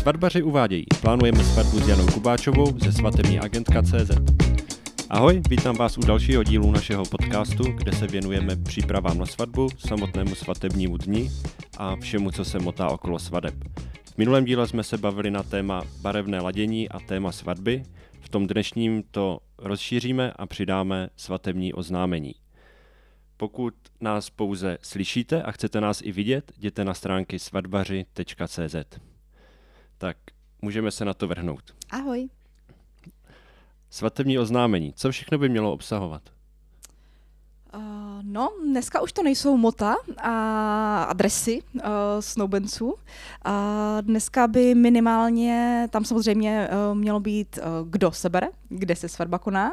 Svatbaři uvádějí. Plánujeme svatbu s Janou Kubáčovou ze svatební agentka CZ. Ahoj, vítám vás u dalšího dílu našeho podcastu, kde se věnujeme přípravám na svatbu, samotnému svatebnímu dni a všemu, co se motá okolo svadeb. V minulém díle jsme se bavili na téma barevné ladění a téma svatby. V tom dnešním to rozšíříme a přidáme svatební oznámení. Pokud nás pouze slyšíte a chcete nás i vidět, jděte na stránky svatbaři.cz. Tak můžeme se na to vrhnout. Ahoj. Svatební oznámení. Co všechno by mělo obsahovat? Uh, no, dneska už to nejsou mota a adresy uh, snoubenců. Uh, dneska by minimálně, tam samozřejmě uh, mělo být, uh, kdo se bere, kde se svatba koná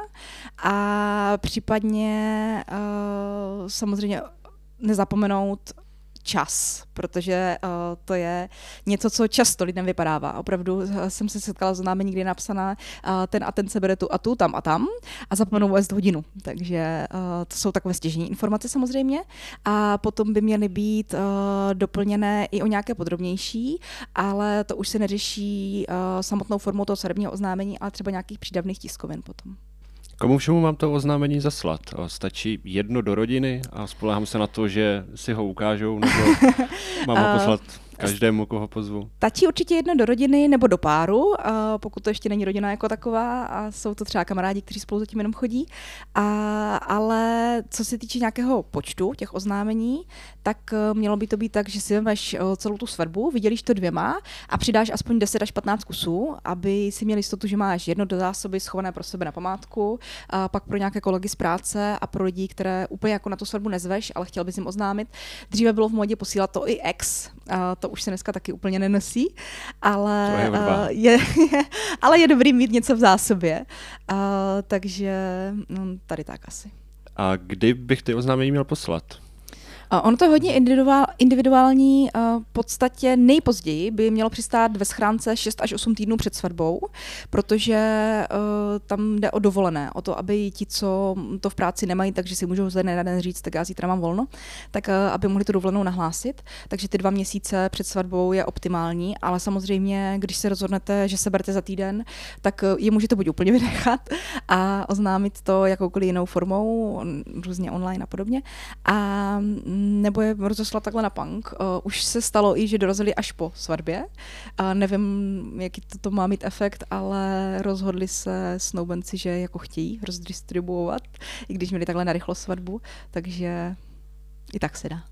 a případně uh, samozřejmě nezapomenout čas, protože uh, to je něco, co často lidem vypadává. Opravdu uh, jsem se setkala s oznámení, kdy je napsaná uh, ten a ten se bere tu a tu, tam a tam a zapomenou vést hodinu. Takže uh, to jsou takové stěžení informace samozřejmě. A potom by měly být uh, doplněné i o nějaké podrobnější, ale to už se neřeší uh, samotnou formou toho svatebního oznámení, ale třeba nějakých přídavných tiskovin potom. Komu všemu mám to oznámení zaslat? Stačí jedno do rodiny a spolehám se na to, že si ho ukážou, nebo mám ho poslat každému, koho pozvu? Stačí určitě jedno do rodiny nebo do páru, pokud to ještě není rodina jako taková a jsou to třeba kamarádi, kteří spolu zatím jenom chodí. A, ale co se týče nějakého počtu těch oznámení, tak e, mělo by to být tak, že si vezmeš e, celou tu svatbu, vydělíš to dvěma a přidáš aspoň 10 až 15 kusů, aby si měl jistotu, že máš jedno do zásoby schované pro sebe na památku, a pak pro nějaké kolegy z práce a pro lidi, které úplně jako na tu svatbu nezveš, ale chtěl bys jim oznámit. Dříve bylo v modě posílat to i ex, a to už se dneska taky úplně nenosí, ale je, je, je, ale je dobrý mít něco v zásobě. Uh, takže no, tady tak asi. A kdy bych ty oznámení měl poslat? Ono to je hodně individuál, individuální. V podstatě nejpozději by mělo přistát ve schránce 6 až 8 týdnů před svatbou, protože e, tam jde o dovolené, o to, aby ti, co to v práci nemají, takže si můžou ze na den říct, tak já zítra mám volno, tak e, aby mohli tu dovolenou nahlásit. Takže ty dva měsíce před svatbou je optimální, ale samozřejmě, když se rozhodnete, že se berete za týden, tak je můžete buď úplně vynechat a oznámit to jakoukoliv jinou formou, různě online a podobně. A nebo je rozeslat takhle na punk. Uh, už se stalo i, že dorazili až po svatbě. Uh, nevím, jaký to, to má mít efekt, ale rozhodli se snoubenci, že jako chtějí rozdistribuovat, i když měli takhle narychlo svatbu, takže i tak se dá.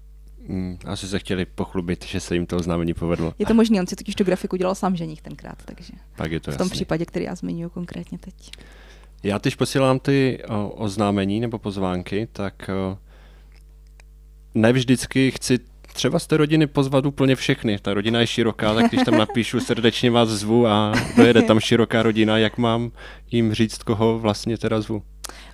Hmm, asi se chtěli pochlubit, že se jim to oznámení povedlo. Je to možné, on si totiž tu grafiku dělal sám ženich tenkrát, takže Pak je to v tom jasný. případě, který já zmiňuji konkrétně teď. Já když posílám ty o, oznámení nebo pozvánky, tak o, ne vždycky chci třeba z té rodiny pozvat úplně všechny. Ta rodina je široká, tak když tam napíšu srdečně vás zvu a dojede tam široká rodina, jak mám jim říct, koho vlastně teda zvu?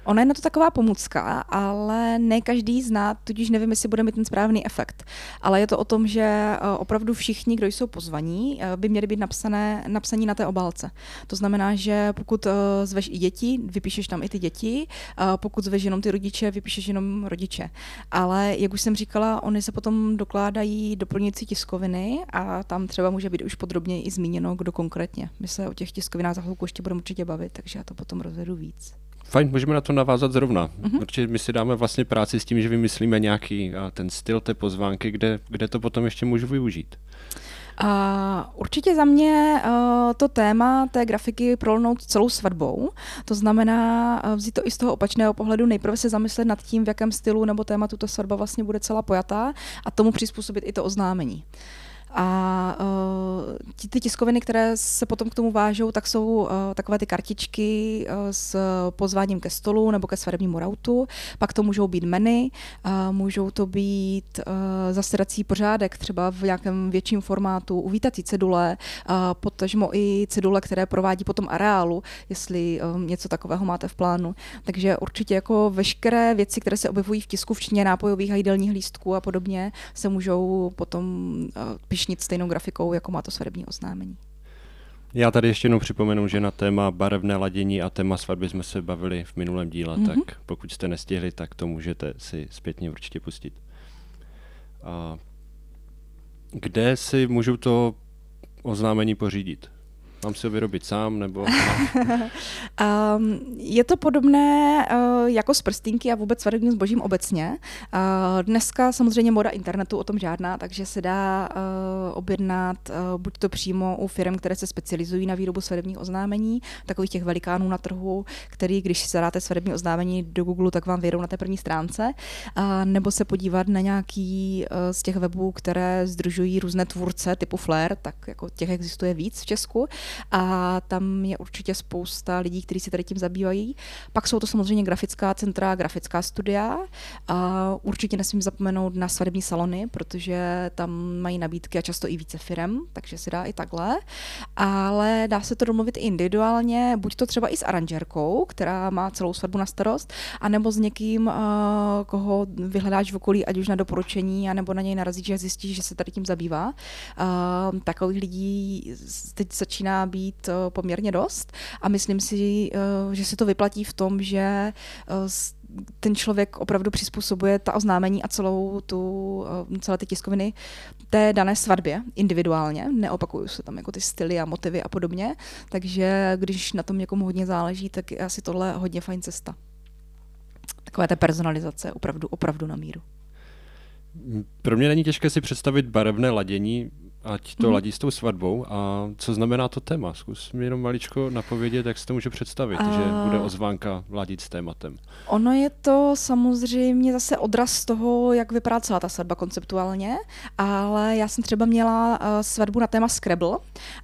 Ona je na to taková pomůcka, ale ne každý zná, tudíž nevím, jestli bude mít ten správný efekt. Ale je to o tom, že eh, opravdu všichni, kdo jsou pozvaní, eh, by měli být napsané, napsaní na té obálce. To znamená, že pokud eh, zveš i děti, vypíšeš tam i ty děti, pokud zveš jenom ty rodiče, vypíšeš jenom rodiče. Ale jak už jsem říkala, oni se potom dokládají doplňující tiskoviny a tam třeba může být už podrobně i zmíněno, kdo konkrétně. My se o těch tiskovinách za chvilku ještě budeme určitě bavit, takže já to potom rozvedu víc. Fajn, můžeme na to navázat zrovna. Mm-hmm. Protože my si dáme vlastně práci s tím, že vymyslíme nějaký ten styl té pozvánky, kde, kde to potom ještě můžu využít. Uh, určitě za mě uh, to téma té grafiky prolnout celou svatbou. To znamená uh, vzít to i z toho opačného pohledu, nejprve se zamyslet nad tím, v jakém stylu nebo tématu ta svatba vlastně bude celá pojatá a tomu přizpůsobit i to oznámení. Uh, a uh, ty tiskoviny, které se potom k tomu vážou, tak jsou uh, takové ty kartičky uh, s pozváním ke stolu nebo ke svatebnímu rautu. Pak to můžou být menu, uh, můžou to být uh, zasedací pořádek, třeba v nějakém větším formátu, uvítací cedule, uh, potažmo i cedule, které provádí potom areálu, jestli um, něco takového máte v plánu. Takže určitě jako veškeré věci, které se objevují v tisku, včetně nápojových a jídelních lístků a podobně, se můžou potom uh, pišnit stejnou grafikou, jako má to svatební oznámení. Já tady ještě jednou připomenu, že na téma barevné ladění a téma svatby jsme se bavili v minulém díle, mm-hmm. tak pokud jste nestihli, tak to můžete si zpětně určitě pustit. A kde si můžu to oznámení pořídit? Mám si ho vyrobit sám, nebo... um, je to podobné uh, jako s prstínky a vůbec svadebním zbožím obecně. Uh, dneska samozřejmě moda internetu o tom žádná, takže se dá uh, objednat uh, buď to přímo u firm, které se specializují na výrobu svadebních oznámení, takových těch velikánů na trhu, který, když si zadáte svadební oznámení do Google, tak vám vyjedou na té první stránce, uh, nebo se podívat na nějaký uh, z těch webů, které združují různé tvůrce typu Flair, tak jako těch existuje víc v Česku a tam je určitě spousta lidí, kteří se tady tím zabývají. Pak jsou to samozřejmě grafická centra, grafická studia. A určitě nesmím zapomenout na svadební salony, protože tam mají nabídky a často i více firem, takže se dá i takhle. Ale dá se to domluvit individuálně, buď to třeba i s aranžerkou, která má celou svatbu na starost, anebo s někým, koho vyhledáš v okolí, ať už na doporučení, anebo na něj narazíš, že zjistíš, že se tady tím zabývá. Takových lidí teď začíná být eh, poměrně dost a myslím si, eh, že se to vyplatí v tom, že eh, ten člověk opravdu přizpůsobuje ta oznámení a celou tu, celé ty tiskoviny té dané svatbě individuálně. Neopakuju se tam jako ty styly a motivy a podobně. Takže když na tom někomu hodně záleží, tak je asi tohle hodně fajn cesta. Takové té personalizace opravdu, opravdu na míru. Pro mě není těžké si představit barevné ladění ať to mm. ladí s tou svatbou. A co znamená to téma? Zkus mi jenom maličko napovědět, jak si to může představit, a... že bude ozvánka ladit s tématem. Ono je to samozřejmě zase odraz toho, jak vypadá celá ta svatba konceptuálně, ale já jsem třeba měla uh, svatbu na téma Scrabble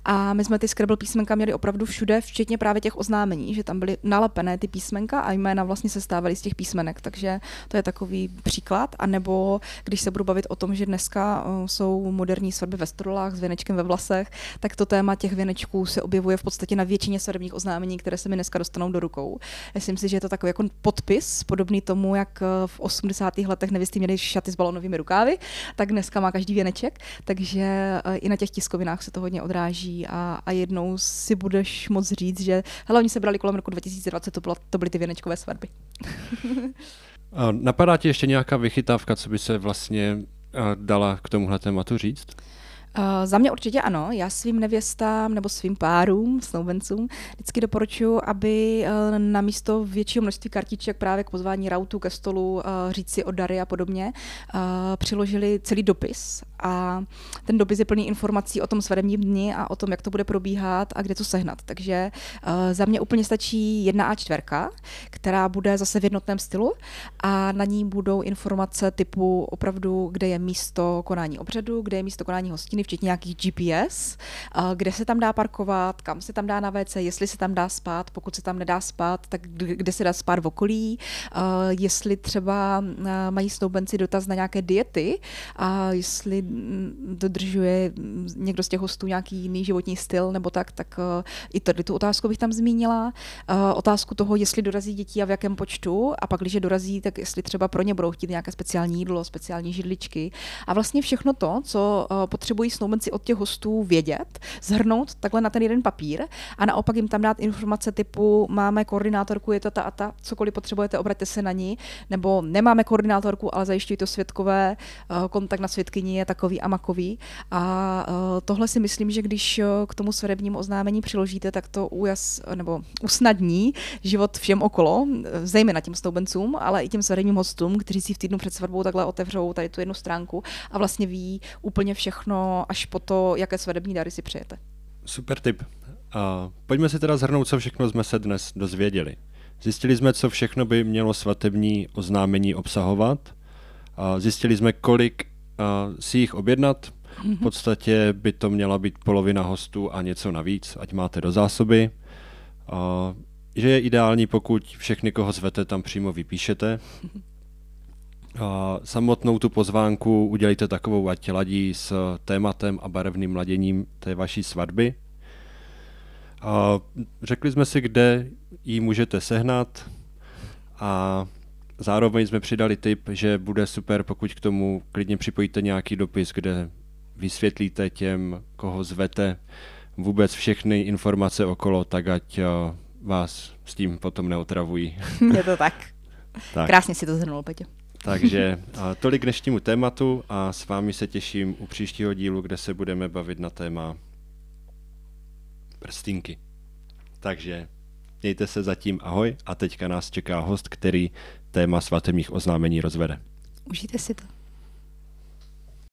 a my jsme ty Scrabble písmenka měli opravdu všude, včetně právě těch oznámení, že tam byly nalepené ty písmenka a jména vlastně se stávaly z těch písmenek, takže to je takový příklad. A nebo když se budu bavit o tom, že dneska uh, jsou moderní svatby ve kastrolách s věnečkem ve vlasech, tak to téma těch věnečků se objevuje v podstatě na většině svatebních oznámení, které se mi dneska dostanou do rukou. Myslím si, že je to takový jako podpis, podobný tomu, jak v 80. letech nevěsty měli šaty s balonovými rukávy, tak dneska má každý věneček, takže eh, i na těch tiskovinách se to hodně odráží a, a jednou si budeš moc říct, že hele, oni se brali kolem roku 2020, to, bylo, to byly ty věnečkové svatby. Napadá ti ještě nějaká vychytávka, co by se vlastně eh, dala k tomuhle tématu říct? Uh, za mě určitě ano. Já svým nevěstám nebo svým párům, snoubencům, vždycky doporučuji, aby uh, na místo většího množství kartiček právě k pozvání rautu ke stolu, uh, říct si o dary a podobně, přiložili celý dopis a ten dopis je plný informací o tom svatebním dni a o tom, jak to bude probíhat a kde to sehnat. Takže uh, za mě úplně stačí jedna A4, která bude zase v jednotném stylu a na ní budou informace typu opravdu, kde je místo konání obřadu, kde je místo konání hostiny, včetně nějakých GPS, uh, kde se tam dá parkovat, kam se tam dá na WC, jestli se tam dá spát, pokud se tam nedá spát, tak kde se dá spát v okolí, uh, jestli třeba mají snoubenci dotaz na nějaké diety a jestli dodržuje někdo z těch hostů nějaký jiný životní styl nebo tak, tak uh, i tady tu otázku bych tam zmínila. Uh, otázku toho, jestli dorazí děti a v jakém počtu a pak, když je dorazí, tak jestli třeba pro ně budou chtít nějaké speciální jídlo, speciální židličky a vlastně všechno to, co uh, potřebují snoubenci od těch hostů vědět, zhrnout takhle na ten jeden papír a naopak jim tam dát informace typu máme koordinátorku, je to ta a ta, cokoliv potřebujete, obraťte se na ní, nebo nemáme koordinátorku, ale zajišťují to světkové, kontakt na světkyni je takový a makový. A uh, tohle si myslím, že když uh, k tomu svatebnímu oznámení přiložíte, tak to ujas, nebo usnadní život všem okolo, zejména těm stoubencům, ale i těm svatebním hostům, kteří si v týdnu před svatbou takhle otevřou tady tu jednu stránku a vlastně ví úplně všechno až po to, jaké svatební dary si přejete. Super tip. A pojďme si teda zhrnout, co všechno jsme se dnes dozvěděli. Zjistili jsme, co všechno by mělo svatební oznámení obsahovat. A zjistili jsme, kolik si jich objednat. V podstatě by to měla být polovina hostů a něco navíc, ať máte do zásoby. Že je ideální, pokud všechny, koho zvete, tam přímo vypíšete. A samotnou tu pozvánku udělejte takovou, ať ladí s tématem a barevným laděním té vaší svatby. A řekli jsme si, kde ji můžete sehnat a Zároveň jsme přidali tip, že bude super, pokud k tomu klidně připojíte nějaký dopis, kde vysvětlíte těm, koho zvete, vůbec všechny informace okolo, tak ať eh, vás s tím potom neotravují. Je to tak. tak. Krásně si to zhrnul, Peťo. Takže tolik k dnešnímu tématu a s vámi se těším u příštího dílu, kde se budeme bavit na téma prstinky. Takže mějte se zatím ahoj a teďka nás čeká host, který téma svatebních oznámení rozvede. Užijte si to.